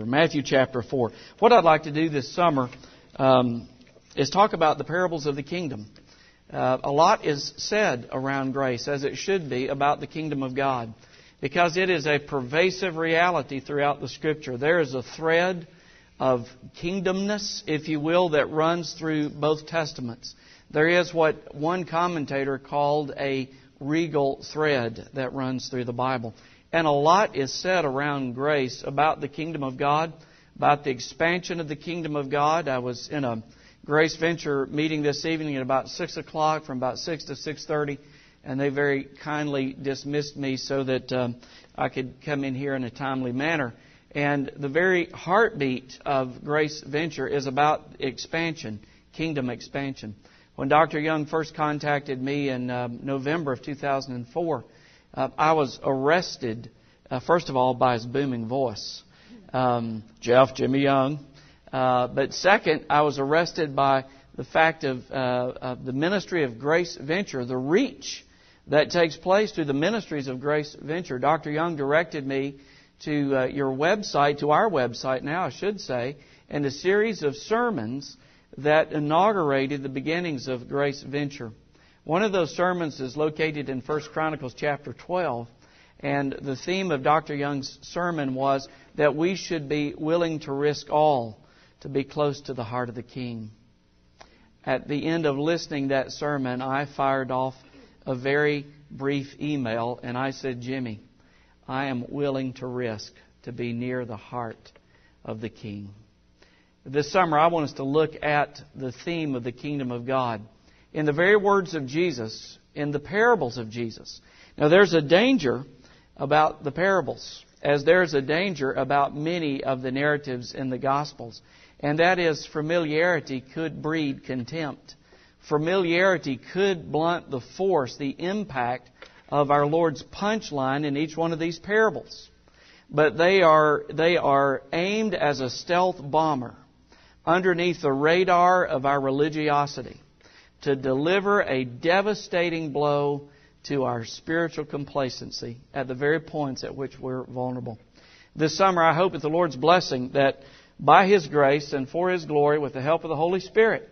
Matthew chapter 4. What I'd like to do this summer um, is talk about the parables of the kingdom. Uh, a lot is said around grace, as it should be, about the kingdom of God, because it is a pervasive reality throughout the Scripture. There is a thread of kingdomness, if you will, that runs through both Testaments. There is what one commentator called a regal thread that runs through the Bible. And a lot is said around grace about the kingdom of God, about the expansion of the kingdom of God. I was in a Grace Venture meeting this evening at about six o'clock, from about six to six thirty, and they very kindly dismissed me so that um, I could come in here in a timely manner. And the very heartbeat of Grace Venture is about expansion, kingdom expansion. When Dr. Young first contacted me in um, November of 2004, uh, I was arrested, uh, first of all, by his booming voice. Um, Jeff, Jimmy Young. Uh, but second, I was arrested by the fact of, uh, of the ministry of Grace Venture, the reach that takes place through the ministries of Grace Venture. Dr. Young directed me to uh, your website, to our website now, I should say, and a series of sermons that inaugurated the beginnings of Grace Venture. One of those sermons is located in 1 Chronicles chapter 12. And the theme of Dr. Young's sermon was that we should be willing to risk all to be close to the heart of the King. At the end of listening that sermon, I fired off a very brief email and I said, Jimmy, I am willing to risk to be near the heart of the King. This summer, I want us to look at the theme of the kingdom of God in the very words of Jesus, in the parables of Jesus. Now, there's a danger about the parables, as there's a danger about many of the narratives in the Gospels, and that is familiarity could breed contempt. Familiarity could blunt the force, the impact of our Lord's punchline in each one of these parables. But they are, they are aimed as a stealth bomber underneath the radar of our religiosity to deliver a devastating blow to our spiritual complacency at the very points at which we're vulnerable. This summer, I hope with the Lord's blessing that by His grace and for His glory, with the help of the Holy Spirit,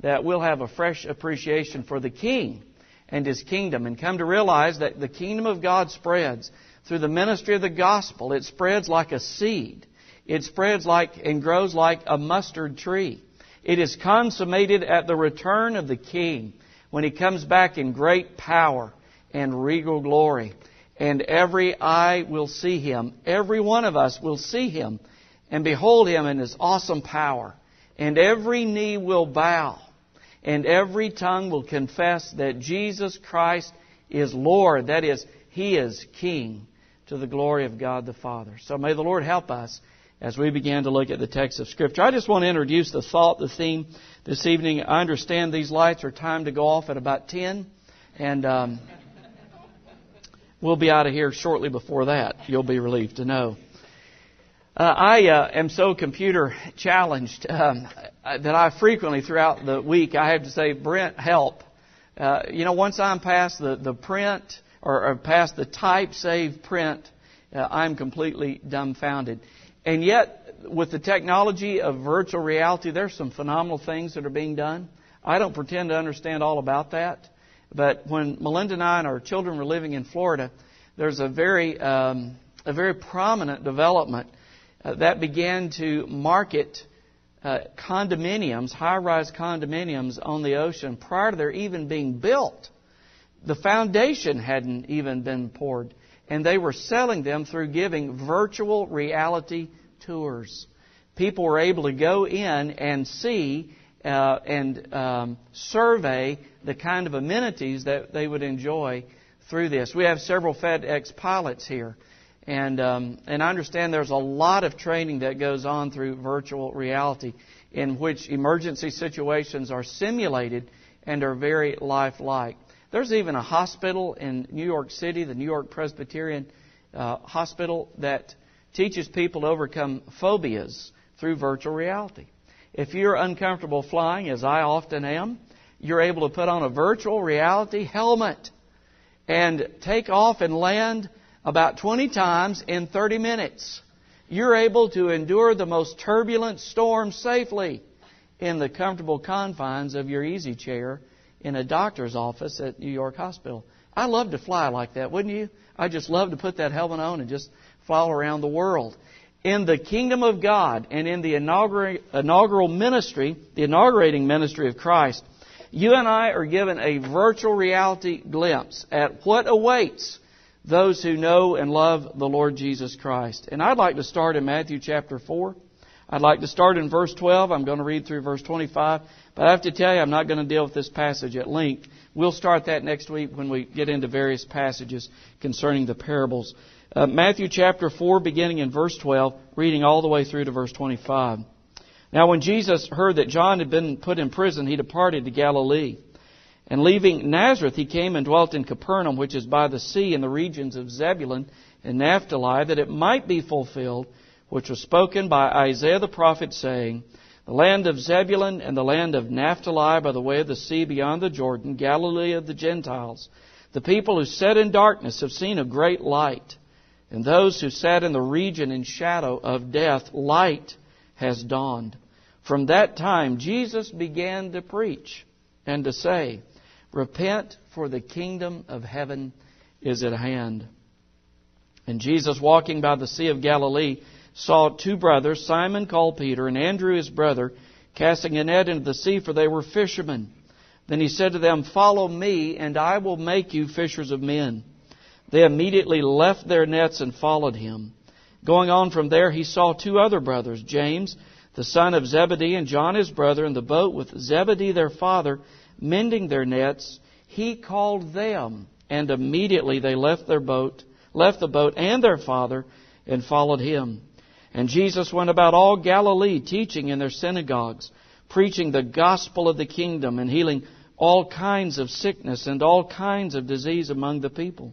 that we'll have a fresh appreciation for the King and His kingdom and come to realize that the kingdom of God spreads through the ministry of the gospel. It spreads like a seed. It spreads like and grows like a mustard tree. It is consummated at the return of the King when he comes back in great power and regal glory. And every eye will see him. Every one of us will see him and behold him in his awesome power. And every knee will bow and every tongue will confess that Jesus Christ is Lord. That is, He is King to the glory of God the Father. So may the Lord help us as we begin to look at the text of Scripture. I just want to introduce the thought, the theme this evening. I understand these lights are timed to go off at about 10, and um, we'll be out of here shortly before that. You'll be relieved to know. Uh, I uh, am so computer challenged um, that I frequently throughout the week I have to say, Brent, help. Uh, you know, once I'm past the, the print or, or past the type save print, uh, I'm completely dumbfounded. And yet, with the technology of virtual reality, there's some phenomenal things that are being done. I don't pretend to understand all about that. But when Melinda and I and our children were living in Florida, there's a very, um, a very prominent development uh, that began to market uh, condominiums, high-rise condominiums on the ocean prior to their even being built. The foundation hadn't even been poured and they were selling them through giving virtual reality tours. People were able to go in and see uh, and um, survey the kind of amenities that they would enjoy through this. We have several FedEx pilots here, and um, and I understand there's a lot of training that goes on through virtual reality, in which emergency situations are simulated and are very lifelike. There's even a hospital in New York City, the New York Presbyterian uh, Hospital, that teaches people to overcome phobias through virtual reality. If you're uncomfortable flying, as I often am, you're able to put on a virtual reality helmet and take off and land about 20 times in 30 minutes. you're able to endure the most turbulent storm safely in the comfortable confines of your easy chair in a doctor's office at New York Hospital. I love to fly like that, wouldn't you? I just love to put that helmet on and just fly around the world. In the kingdom of God and in the inaugural ministry, the inaugurating ministry of Christ, you and I are given a virtual reality glimpse at what awaits those who know and love the Lord Jesus Christ. And I'd like to start in Matthew chapter 4. I'd like to start in verse 12. I'm going to read through verse 25. But I have to tell you, I'm not going to deal with this passage at length. We'll start that next week when we get into various passages concerning the parables. Uh, Matthew chapter 4, beginning in verse 12, reading all the way through to verse 25. Now, when Jesus heard that John had been put in prison, he departed to Galilee. And leaving Nazareth, he came and dwelt in Capernaum, which is by the sea in the regions of Zebulun and Naphtali, that it might be fulfilled, which was spoken by Isaiah the prophet, saying, the land of Zebulun and the land of Naphtali by the way of the sea beyond the Jordan, Galilee of the Gentiles. The people who sat in darkness have seen a great light. And those who sat in the region in shadow of death, light has dawned. From that time, Jesus began to preach and to say, Repent, for the kingdom of heaven is at hand. And Jesus, walking by the Sea of Galilee, saw two brothers, Simon called Peter, and Andrew his brother, casting a net into the sea, for they were fishermen. Then he said to them, Follow me, and I will make you fishers of men. They immediately left their nets and followed him. Going on from there, he saw two other brothers, James, the son of Zebedee, and John his brother, in the boat with Zebedee their father, mending their nets. He called them, and immediately they left their boat, left the boat and their father, and followed him. And Jesus went about all Galilee, teaching in their synagogues, preaching the gospel of the kingdom, and healing all kinds of sickness and all kinds of disease among the people.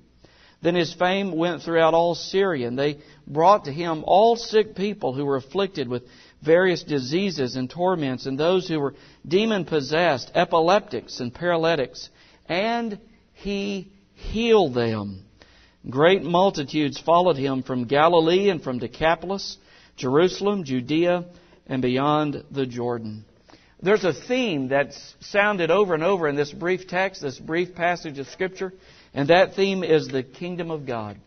Then his fame went throughout all Syria, and they brought to him all sick people who were afflicted with various diseases and torments, and those who were demon possessed, epileptics and paralytics, and he healed them. Great multitudes followed him from Galilee and from Decapolis Jerusalem, Judea, and beyond the Jordan. There's a theme that's sounded over and over in this brief text, this brief passage of Scripture, and that theme is the kingdom of God.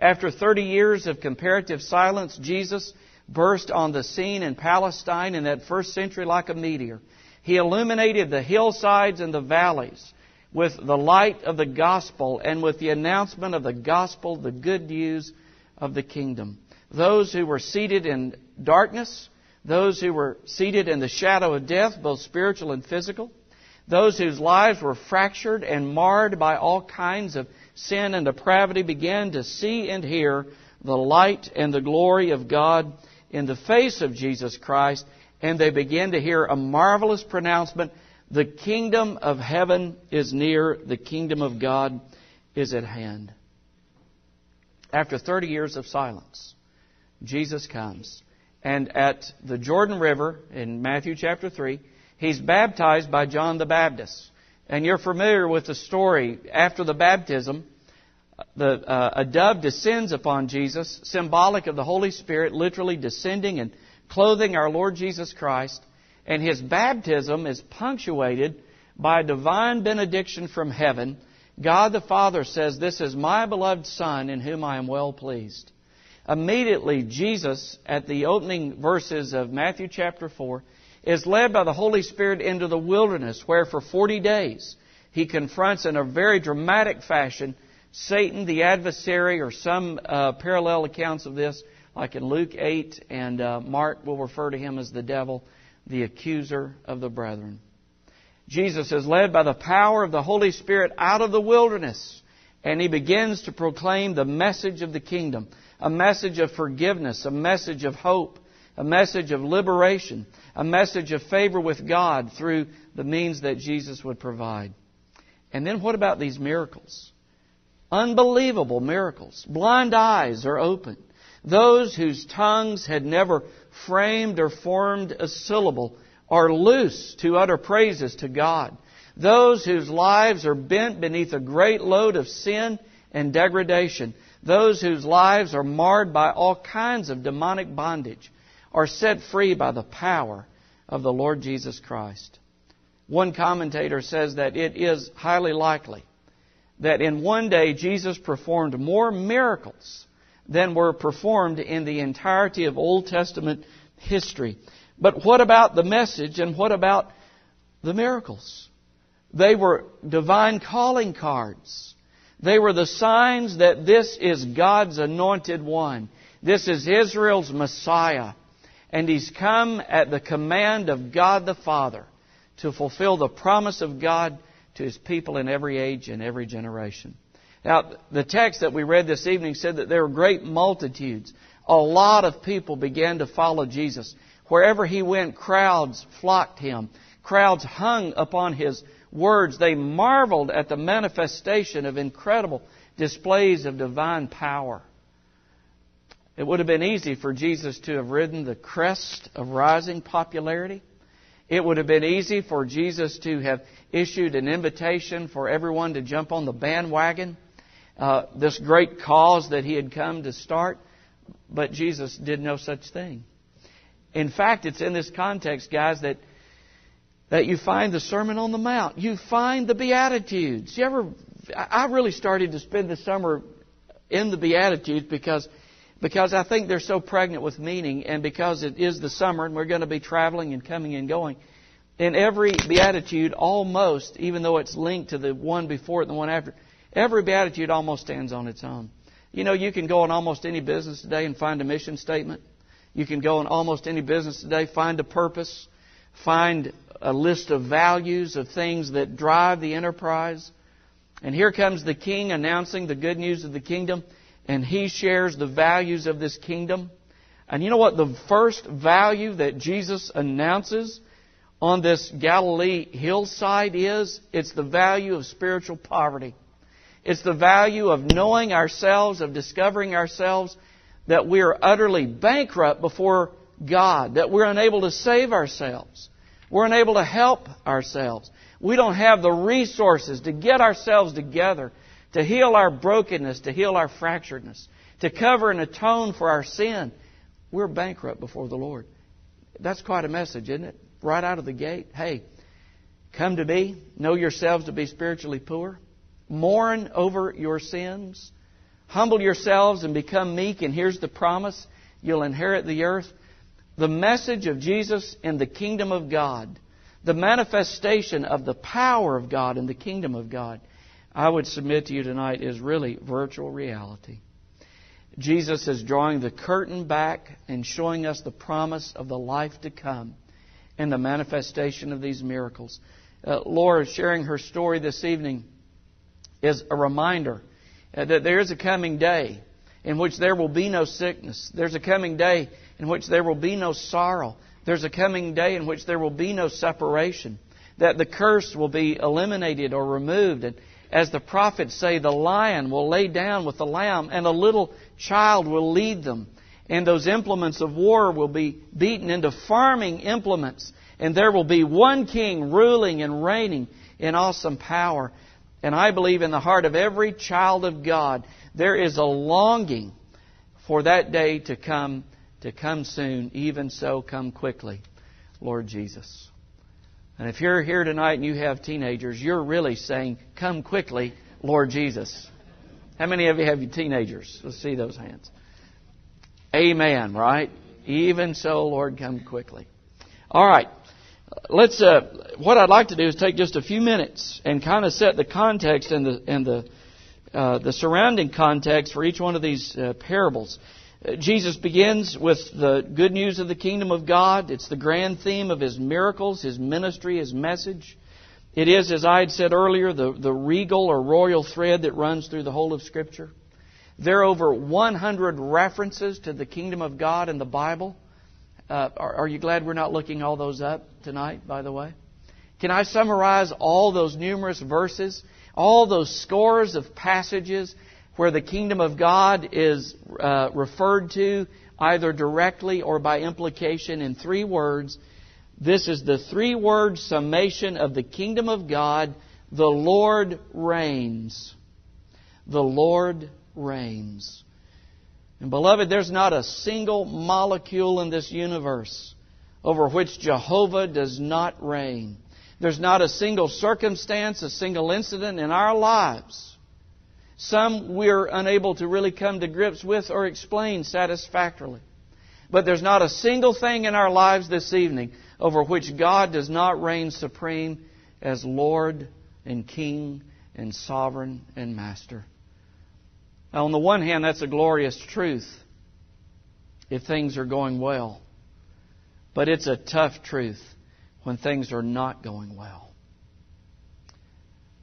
After 30 years of comparative silence, Jesus burst on the scene in Palestine in that first century like a meteor. He illuminated the hillsides and the valleys with the light of the gospel and with the announcement of the gospel, the good news of the kingdom those who were seated in darkness, those who were seated in the shadow of death, both spiritual and physical, those whose lives were fractured and marred by all kinds of sin and depravity began to see and hear the light and the glory of God in the face of Jesus Christ, and they began to hear a marvelous pronouncement the kingdom of heaven is near, the kingdom of God is at hand. After 30 years of silence, Jesus comes. And at the Jordan River in Matthew chapter 3, he's baptized by John the Baptist. And you're familiar with the story. After the baptism, the, uh, a dove descends upon Jesus, symbolic of the Holy Spirit, literally descending and clothing our Lord Jesus Christ. And his baptism is punctuated by a divine benediction from heaven. God the Father says, This is my beloved Son in whom I am well pleased. Immediately, Jesus, at the opening verses of Matthew chapter 4, is led by the Holy Spirit into the wilderness, where for 40 days he confronts in a very dramatic fashion Satan, the adversary, or some uh, parallel accounts of this, like in Luke 8, and uh, Mark will refer to him as the devil, the accuser of the brethren. Jesus is led by the power of the Holy Spirit out of the wilderness, and he begins to proclaim the message of the kingdom a message of forgiveness, a message of hope, a message of liberation, a message of favor with God through the means that Jesus would provide. And then what about these miracles? Unbelievable miracles. Blind eyes are opened. Those whose tongues had never framed or formed a syllable are loose to utter praises to God. Those whose lives are bent beneath a great load of sin and degradation those whose lives are marred by all kinds of demonic bondage, are set free by the power of the Lord Jesus Christ. One commentator says that it is highly likely that in one day Jesus performed more miracles than were performed in the entirety of Old Testament history. But what about the message and what about the miracles? They were divine calling cards. They were the signs that this is God's anointed one. This is Israel's Messiah. And he's come at the command of God the Father to fulfill the promise of God to his people in every age and every generation. Now, the text that we read this evening said that there were great multitudes. A lot of people began to follow Jesus. Wherever he went, crowds flocked him. Crowds hung upon his words. They marveled at the manifestation of incredible displays of divine power. It would have been easy for Jesus to have ridden the crest of rising popularity. It would have been easy for Jesus to have issued an invitation for everyone to jump on the bandwagon, uh, this great cause that he had come to start. But Jesus did no such thing. In fact, it's in this context, guys, that that you find the Sermon on the Mount. You find the Beatitudes. You ever? I really started to spend the summer in the Beatitudes because because I think they're so pregnant with meaning, and because it is the summer and we're going to be traveling and coming and going. In every beatitude, almost, even though it's linked to the one before it and the one after, every beatitude almost stands on its own. You know, you can go in almost any business today and find a mission statement. You can go in almost any business today, find a purpose, find a list of values, of things that drive the enterprise. And here comes the king announcing the good news of the kingdom and he shares the values of this kingdom. And you know what the first value that Jesus announces on this Galilee hillside is? It's the value of spiritual poverty. It's the value of knowing ourselves, of discovering ourselves that we are utterly bankrupt before God, that we're unable to save ourselves. We're unable to help ourselves. We don't have the resources to get ourselves together to heal our brokenness, to heal our fracturedness, to cover and atone for our sin. We're bankrupt before the Lord. That's quite a message, isn't it? Right out of the gate. Hey, come to me, know yourselves to be spiritually poor, mourn over your sins, humble yourselves and become meek, and here's the promise you'll inherit the earth. The message of Jesus in the kingdom of God, the manifestation of the power of God in the kingdom of God I would submit to you tonight is really virtual reality. Jesus is drawing the curtain back and showing us the promise of the life to come and the manifestation of these miracles. Uh, Laura sharing her story this evening is a reminder uh, that there is a coming day in which there will be no sickness. There's a coming day in which there will be no sorrow. There's a coming day in which there will be no separation. That the curse will be eliminated or removed and as the prophets say, the lion will lay down with the lamb, and a little child will lead them. And those implements of war will be beaten into farming implements. And there will be one king ruling and reigning in awesome power. And I believe in the heart of every child of God, there is a longing for that day to come, to come soon. Even so, come quickly, Lord Jesus. And if you're here tonight and you have teenagers, you're really saying, Come quickly, Lord Jesus. How many of you have teenagers? Let's see those hands. Amen, right? Even so, Lord, come quickly. All right. Let's. Uh, what I'd like to do is take just a few minutes and kind of set the context and the and the uh, the surrounding context for each one of these uh, parables. Jesus begins with the good news of the kingdom of God. It's the grand theme of his miracles, his ministry, his message. It is, as I had said earlier, the, the regal or royal thread that runs through the whole of Scripture. There are over 100 references to the kingdom of God in the Bible. Uh, are, are you glad we're not looking all those up tonight, by the way? Can I summarize all those numerous verses, all those scores of passages where the kingdom of God is uh, referred to either directly or by implication in three words. This is the three word summation of the kingdom of God. The Lord reigns. The Lord reigns. And beloved, there's not a single molecule in this universe over which Jehovah does not reign. There's not a single circumstance, a single incident in our lives. Some we're unable to really come to grips with or explain satisfactorily. But there's not a single thing in our lives this evening over which God does not reign supreme as Lord and King and Sovereign and Master. Now, on the one hand, that's a glorious truth if things are going well. But it's a tough truth when things are not going well.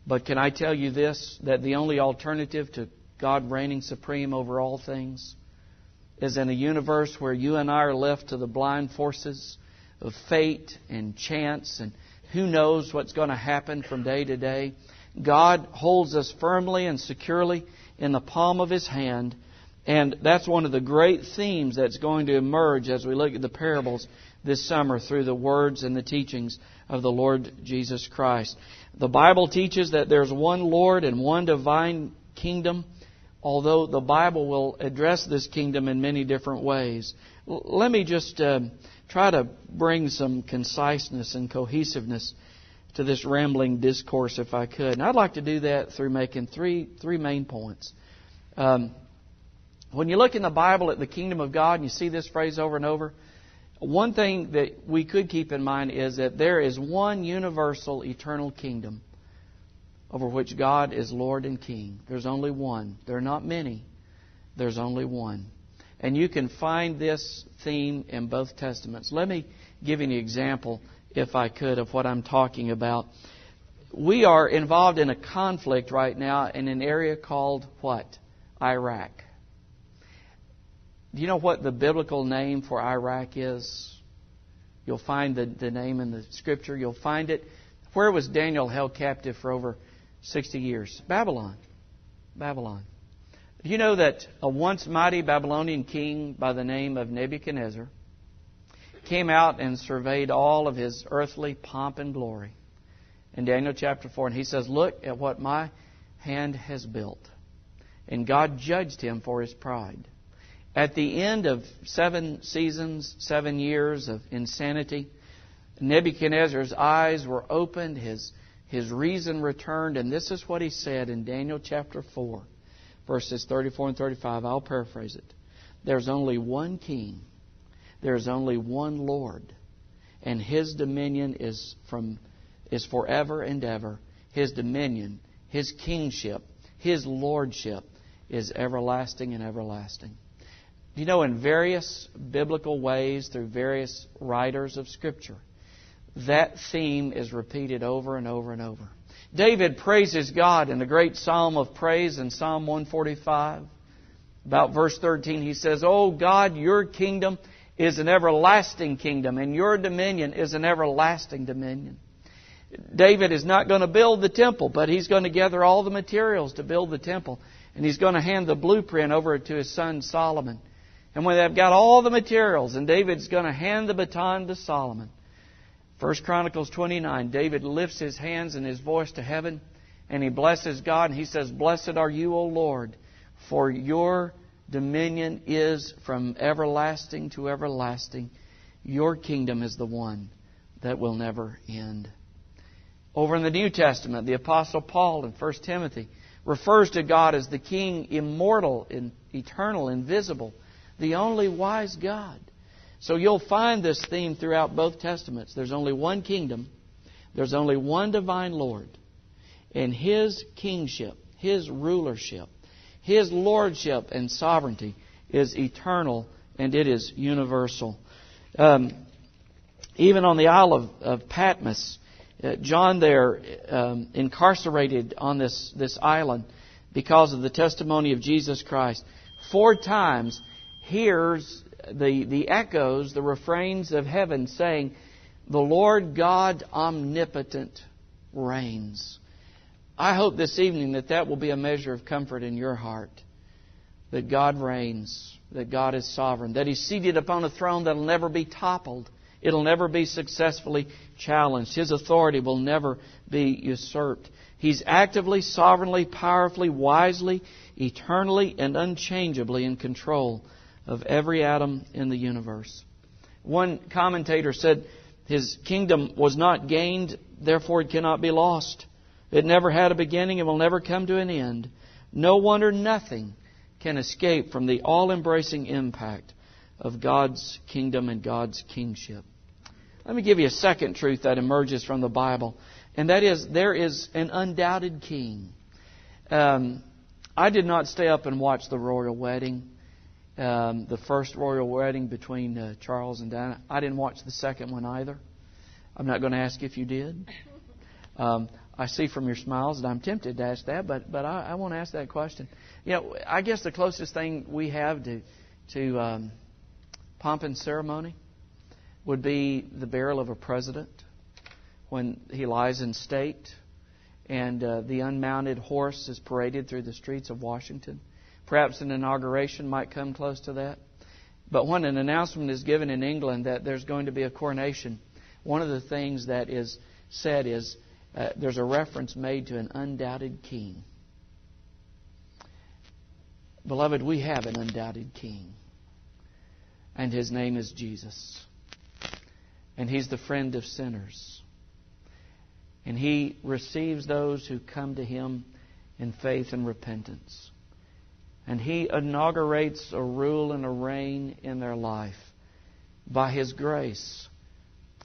But can I tell you this that the only alternative to God reigning supreme over all things is in a universe where you and I are left to the blind forces of fate and chance and who knows what's going to happen from day to day. God holds us firmly and securely in the palm of His hand. And that's one of the great themes that's going to emerge as we look at the parables this summer through the words and the teachings of the Lord Jesus Christ. The Bible teaches that there's one Lord and one divine kingdom, although the Bible will address this kingdom in many different ways. let me just uh, try to bring some conciseness and cohesiveness to this rambling discourse if I could. And I'd like to do that through making three, three main points. Um, when you look in the Bible at the kingdom of God and you see this phrase over and over, one thing that we could keep in mind is that there is one universal eternal kingdom over which God is Lord and King. There's only one. There are not many. There's only one. And you can find this theme in both Testaments. Let me give you an example if I could, of what I'm talking about. We are involved in a conflict right now in an area called what? Iraq. Do you know what the biblical name for Iraq is? You'll find the, the name in the scripture. You'll find it. Where was Daniel held captive for over 60 years? Babylon. Babylon. Do you know that a once mighty Babylonian king by the name of Nebuchadnezzar came out and surveyed all of his earthly pomp and glory in Daniel chapter 4. And he says, Look at what my hand has built. And God judged him for his pride. At the end of seven seasons, seven years of insanity, Nebuchadnezzar's eyes were opened, his, his reason returned, and this is what he said in Daniel chapter 4, verses 34 and 35. I'll paraphrase it. There's only one king there is only one Lord, and His dominion is from is forever and ever. His dominion, His kingship, His lordship is everlasting and everlasting. You know, in various biblical ways, through various writers of Scripture, that theme is repeated over and over and over. David praises God in the great psalm of praise in Psalm 145. About verse 13, he says, Oh God, your kingdom is an everlasting kingdom, and your dominion is an everlasting dominion. David is not going to build the temple, but he's going to gather all the materials to build the temple. And he's going to hand the blueprint over to his son Solomon. And when they've got all the materials, and David's going to hand the baton to Solomon. 1 Chronicles 29, David lifts his hands and his voice to heaven, and he blesses God, and he says, Blessed are you, O Lord, for your dominion is from everlasting to everlasting. Your kingdom is the one that will never end. Over in the New Testament, the Apostle Paul in 1 Timothy refers to God as the King, immortal, eternal, invisible, the only wise God. So you'll find this theme throughout both Testaments. There's only one kingdom, there's only one divine Lord, and His kingship, His rulership, his lordship and sovereignty is eternal and it is universal. Um, even on the Isle of, of Patmos, uh, John there, um, incarcerated on this, this island because of the testimony of Jesus Christ, four times hears the, the echoes, the refrains of heaven saying, The Lord God omnipotent reigns. I hope this evening that that will be a measure of comfort in your heart. That God reigns, that God is sovereign, that He's seated upon a throne that will never be toppled. It'll never be successfully challenged. His authority will never be usurped. He's actively, sovereignly, powerfully, wisely, eternally, and unchangeably in control of every atom in the universe. One commentator said, His kingdom was not gained, therefore it cannot be lost. It never had a beginning and will never come to an end. No one or nothing can escape from the all embracing impact of God's kingdom and God's kingship. Let me give you a second truth that emerges from the Bible, and that is there is an undoubted king. Um, I did not stay up and watch the royal wedding, um, the first royal wedding between uh, Charles and Diana. I didn't watch the second one either. I'm not going to ask if you did. Um, I see from your smiles that I'm tempted to ask that, but but I, I won't ask that question. You know, I guess the closest thing we have to to um, pomp and ceremony would be the burial of a president when he lies in state and uh, the unmounted horse is paraded through the streets of Washington. Perhaps an inauguration might come close to that. But when an announcement is given in England that there's going to be a coronation, one of the things that is said is uh, there's a reference made to an undoubted king. Beloved, we have an undoubted king, and his name is Jesus. And he's the friend of sinners. And he receives those who come to him in faith and repentance. And he inaugurates a rule and a reign in their life by his grace.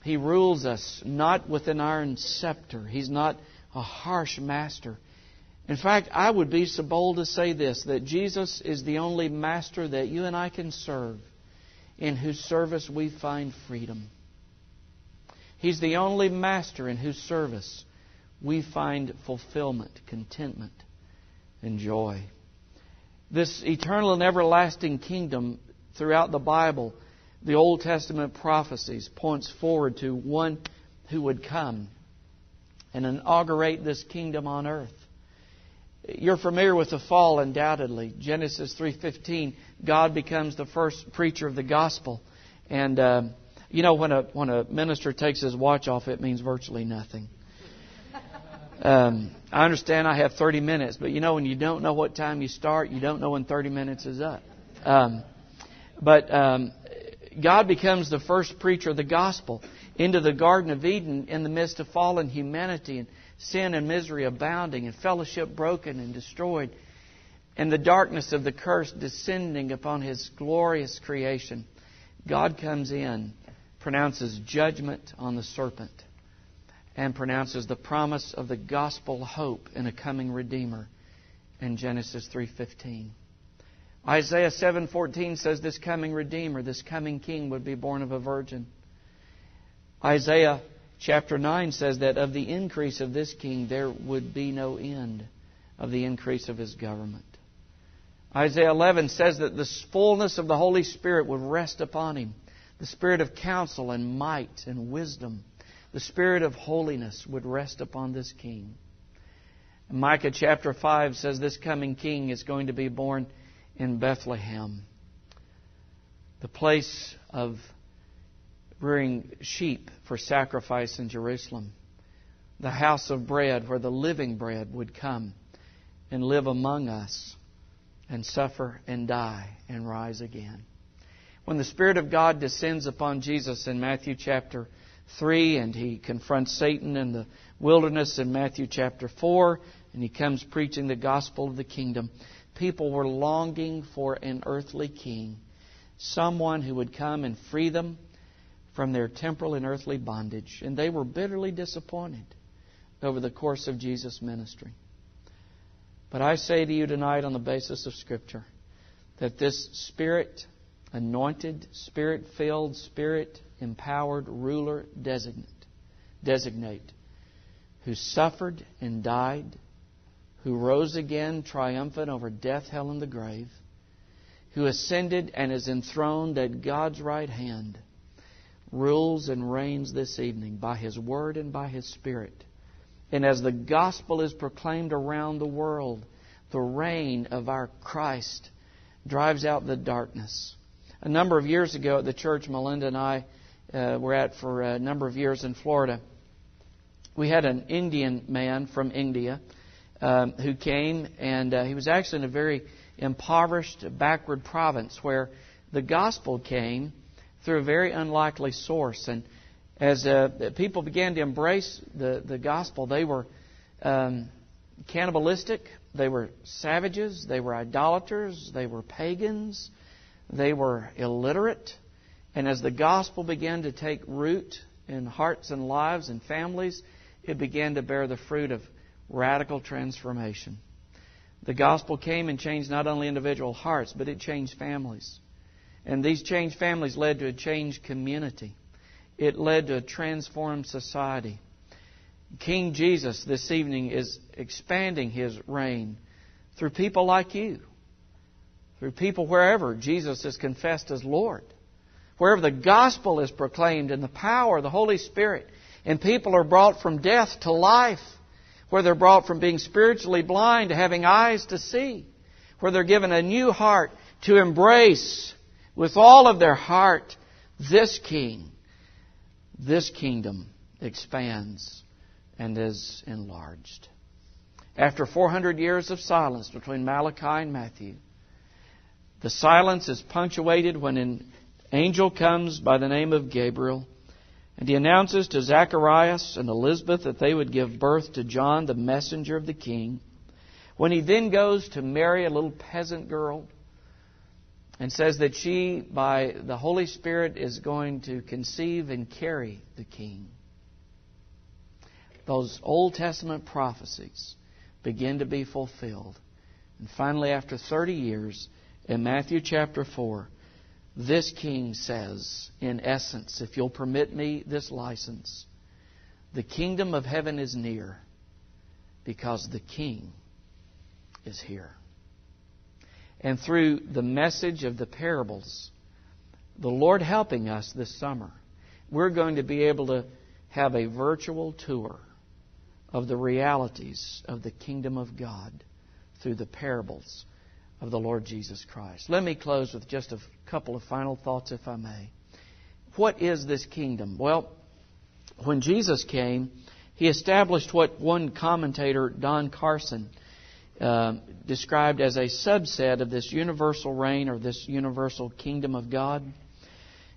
He rules us not with an iron scepter. He's not a harsh master. In fact, I would be so bold to say this that Jesus is the only master that you and I can serve in whose service we find freedom. He's the only master in whose service we find fulfillment, contentment, and joy. This eternal and everlasting kingdom throughout the Bible, the Old Testament prophecies, points forward to one who would come and inaugurate this kingdom on earth. You're familiar with the fall undoubtedly. Genesis 3:15, God becomes the first preacher of the gospel and uh, you know, when a when a minister takes his watch off, it means virtually nothing. Um, I understand I have 30 minutes, but you know, when you don't know what time you start, you don't know when 30 minutes is up. Um, but um, God becomes the first preacher of the gospel into the Garden of Eden in the midst of fallen humanity and sin and misery abounding and fellowship broken and destroyed and the darkness of the curse descending upon His glorious creation. God comes in pronounces judgment on the serpent and pronounces the promise of the gospel hope in a coming redeemer in Genesis 3:15. Isaiah 7:14 says this coming redeemer, this coming king would be born of a virgin. Isaiah chapter 9 says that of the increase of this king there would be no end of the increase of his government. Isaiah 11 says that the fullness of the Holy Spirit would rest upon him the spirit of counsel and might and wisdom, the spirit of holiness would rest upon this king. Micah chapter 5 says this coming king is going to be born in Bethlehem, the place of rearing sheep for sacrifice in Jerusalem, the house of bread where the living bread would come and live among us and suffer and die and rise again. When the Spirit of God descends upon Jesus in Matthew chapter 3 and he confronts Satan in the wilderness in Matthew chapter 4 and he comes preaching the gospel of the kingdom, people were longing for an earthly king, someone who would come and free them from their temporal and earthly bondage. And they were bitterly disappointed over the course of Jesus' ministry. But I say to you tonight, on the basis of Scripture, that this Spirit anointed, spirit filled, spirit empowered ruler designate, designate, who suffered and died, who rose again triumphant over death, hell, and the grave, who ascended and is enthroned at God's right hand, rules and reigns this evening by His Word and by His Spirit. And as the gospel is proclaimed around the world, the reign of our Christ drives out the darkness a number of years ago at the church, Melinda and I uh, were at for a number of years in Florida. We had an Indian man from India um, who came, and uh, he was actually in a very impoverished, backward province where the gospel came through a very unlikely source. And as uh, people began to embrace the, the gospel, they were um, cannibalistic, they were savages, they were idolaters, they were pagans, they were illiterate. And as the gospel began to take root in hearts and lives and families, it began to bear the fruit of radical transformation. The gospel came and changed not only individual hearts, but it changed families. And these changed families led to a changed community. It led to a transformed society. King Jesus this evening is expanding his reign through people like you, through people wherever Jesus is confessed as Lord, wherever the gospel is proclaimed in the power of the Holy Spirit, and people are brought from death to life, where they're brought from being spiritually blind to having eyes to see, where they're given a new heart to embrace with all of their heart this King. This kingdom expands and is enlarged. After 400 years of silence between Malachi and Matthew, the silence is punctuated when an angel comes by the name of Gabriel and he announces to Zacharias and Elizabeth that they would give birth to John, the messenger of the king. When he then goes to Mary a little peasant girl and says that she, by the Holy Spirit, is going to conceive and carry the king those Old Testament prophecies begin to be fulfilled. And finally, after 30 years, in Matthew chapter 4, this king says, in essence, if you'll permit me this license, the kingdom of heaven is near because the king is here. And through the message of the parables, the Lord helping us this summer, we're going to be able to have a virtual tour of the realities of the kingdom of God through the parables of the Lord Jesus Christ. Let me close with just a couple of final thoughts, if I may. What is this kingdom? Well, when Jesus came, he established what one commentator, Don Carson, uh, described as a subset of this universal reign or this universal kingdom of God.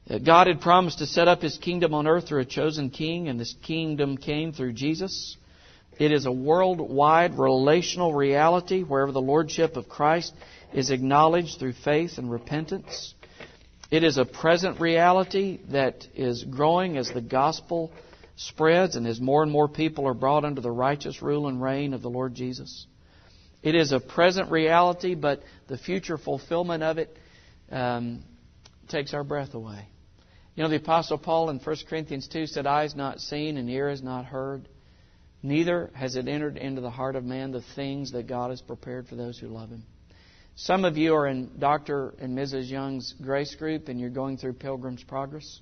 Uh, God had promised to set up his kingdom on earth through a chosen king, and this kingdom came through Jesus. It is a worldwide relational reality wherever the Lordship of Christ is acknowledged through faith and repentance. It is a present reality that is growing as the gospel spreads and as more and more people are brought under the righteous rule and reign of the Lord Jesus. It is a present reality, but the future fulfillment of it um, takes our breath away. You know, the Apostle Paul in 1 Corinthians 2 said, Eyes not seen and ear ears not heard Neither has it entered into the heart of man the things that God has prepared for those who love Him. Some of you are in Dr. and Mrs. Young's grace group and you're going through Pilgrim's Progress.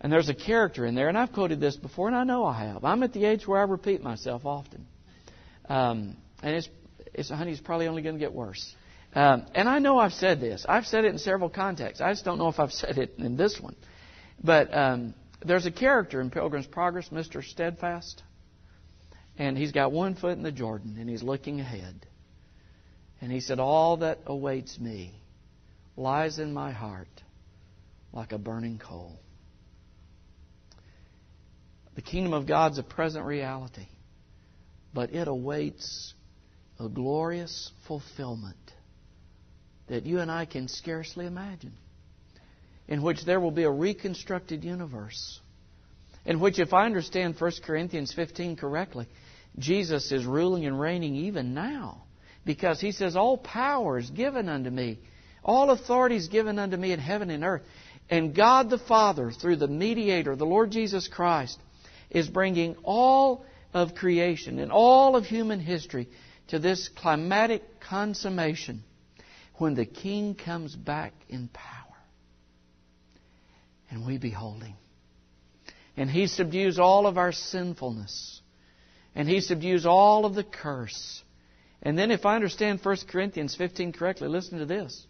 And there's a character in there, and I've quoted this before, and I know I have. I'm at the age where I repeat myself often. Um, and it's, it's, honey, it's probably only going to get worse. Um, and I know I've said this. I've said it in several contexts. I just don't know if I've said it in this one. But um, there's a character in Pilgrim's Progress, Mr. Steadfast. And he's got one foot in the Jordan and he's looking ahead. And he said, All that awaits me lies in my heart like a burning coal. The kingdom of God's a present reality, but it awaits a glorious fulfillment that you and I can scarcely imagine, in which there will be a reconstructed universe, in which, if I understand 1 Corinthians 15 correctly, Jesus is ruling and reigning even now. Because he says, All power is given unto me. All authority is given unto me in heaven and earth. And God the Father, through the mediator, the Lord Jesus Christ, is bringing all of creation and all of human history to this climatic consummation when the King comes back in power. And we behold him. And he subdues all of our sinfulness and he subdues all of the curse. And then, if I understand 1 Corinthians 15 correctly, listen to this.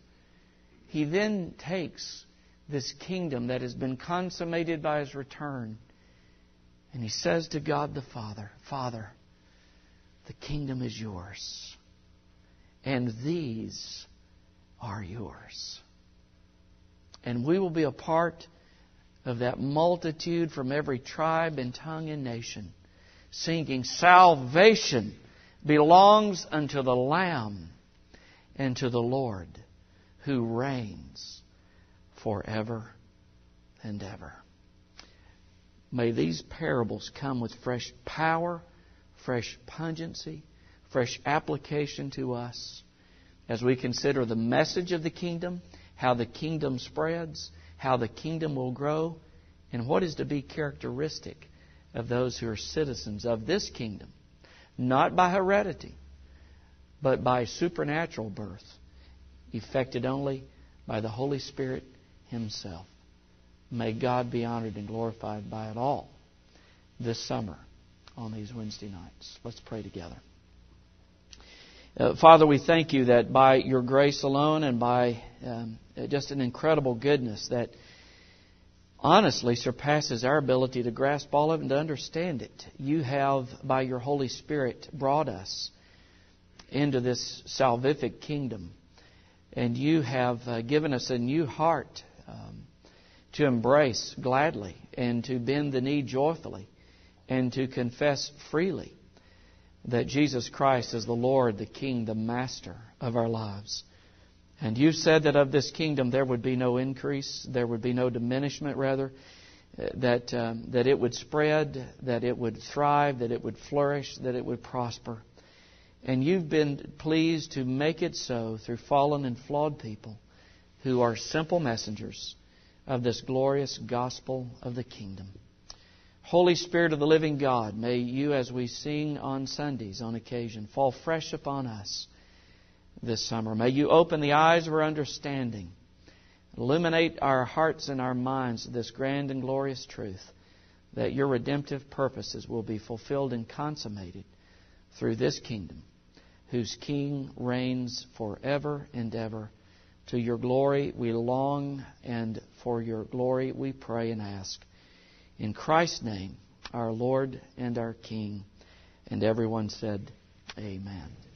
He then takes this kingdom that has been consummated by his return. And he says to God the Father, Father, the kingdom is yours, and these are yours. And we will be a part of that multitude from every tribe and tongue and nation, singing, Salvation belongs unto the Lamb and to the Lord who reigns forever and ever. May these parables come with fresh power, fresh pungency, fresh application to us as we consider the message of the kingdom, how the kingdom spreads, how the kingdom will grow, and what is to be characteristic of those who are citizens of this kingdom, not by heredity, but by supernatural birth, effected only by the Holy Spirit Himself. May God be honored and glorified by it all this summer on these Wednesday nights. Let's pray together. Uh, Father, we thank you that by your grace alone and by um, just an incredible goodness that honestly surpasses our ability to grasp all of it and to understand it, you have, by your Holy Spirit, brought us into this salvific kingdom. And you have uh, given us a new heart um, to embrace gladly and to bend the knee joyfully and to confess freely that Jesus Christ is the Lord, the King, the Master of our lives. And you said that of this kingdom there would be no increase, there would be no diminishment, rather, that, um, that it would spread, that it would thrive, that it would flourish, that it would prosper. And you've been pleased to make it so through fallen and flawed people who are simple messengers of this glorious gospel of the kingdom. Holy Spirit of the living God, may you, as we sing on Sundays on occasion, fall fresh upon us this summer. May you open the eyes of our understanding, illuminate our hearts and our minds to this grand and glorious truth that your redemptive purposes will be fulfilled and consummated through this kingdom, whose King reigns forever and ever. To your glory we long, and for your glory we pray and ask. In Christ's name, our Lord and our King. And everyone said, Amen.